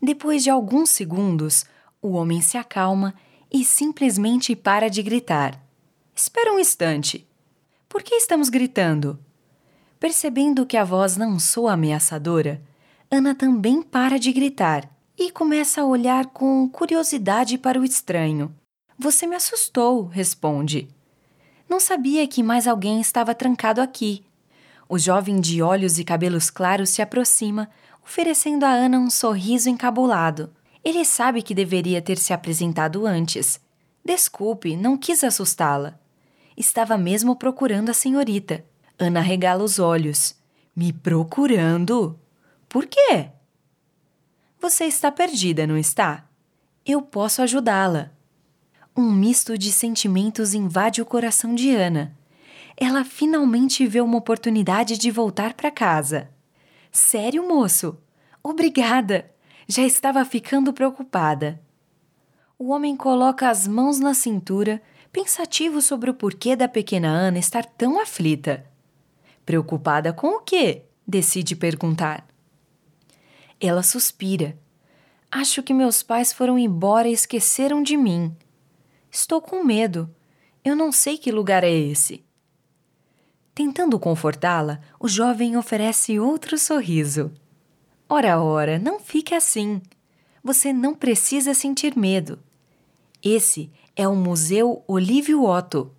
Depois de alguns segundos, o homem se acalma e simplesmente para de gritar. Espera um instante. Por que estamos gritando? Percebendo que a voz não soa ameaçadora, Ana também para de gritar e começa a olhar com curiosidade para o estranho. Você me assustou, responde. Não sabia que mais alguém estava trancado aqui. O jovem de olhos e cabelos claros se aproxima, oferecendo a Ana um sorriso encabulado. Ele sabe que deveria ter se apresentado antes. Desculpe, não quis assustá-la. Estava mesmo procurando a senhorita. Ana regala os olhos. Me procurando? Por quê? Você está perdida, não está? Eu posso ajudá-la. Um misto de sentimentos invade o coração de Ana. Ela finalmente vê uma oportunidade de voltar para casa. Sério, moço? Obrigada! Já estava ficando preocupada. O homem coloca as mãos na cintura, pensativo sobre o porquê da pequena Ana estar tão aflita. Preocupada com o quê? decide perguntar. Ela suspira. Acho que meus pais foram embora e esqueceram de mim. Estou com medo. Eu não sei que lugar é esse. Tentando confortá-la, o jovem oferece outro sorriso. Ora, ora, não fique assim. Você não precisa sentir medo. Esse é o Museu Olívio Otto.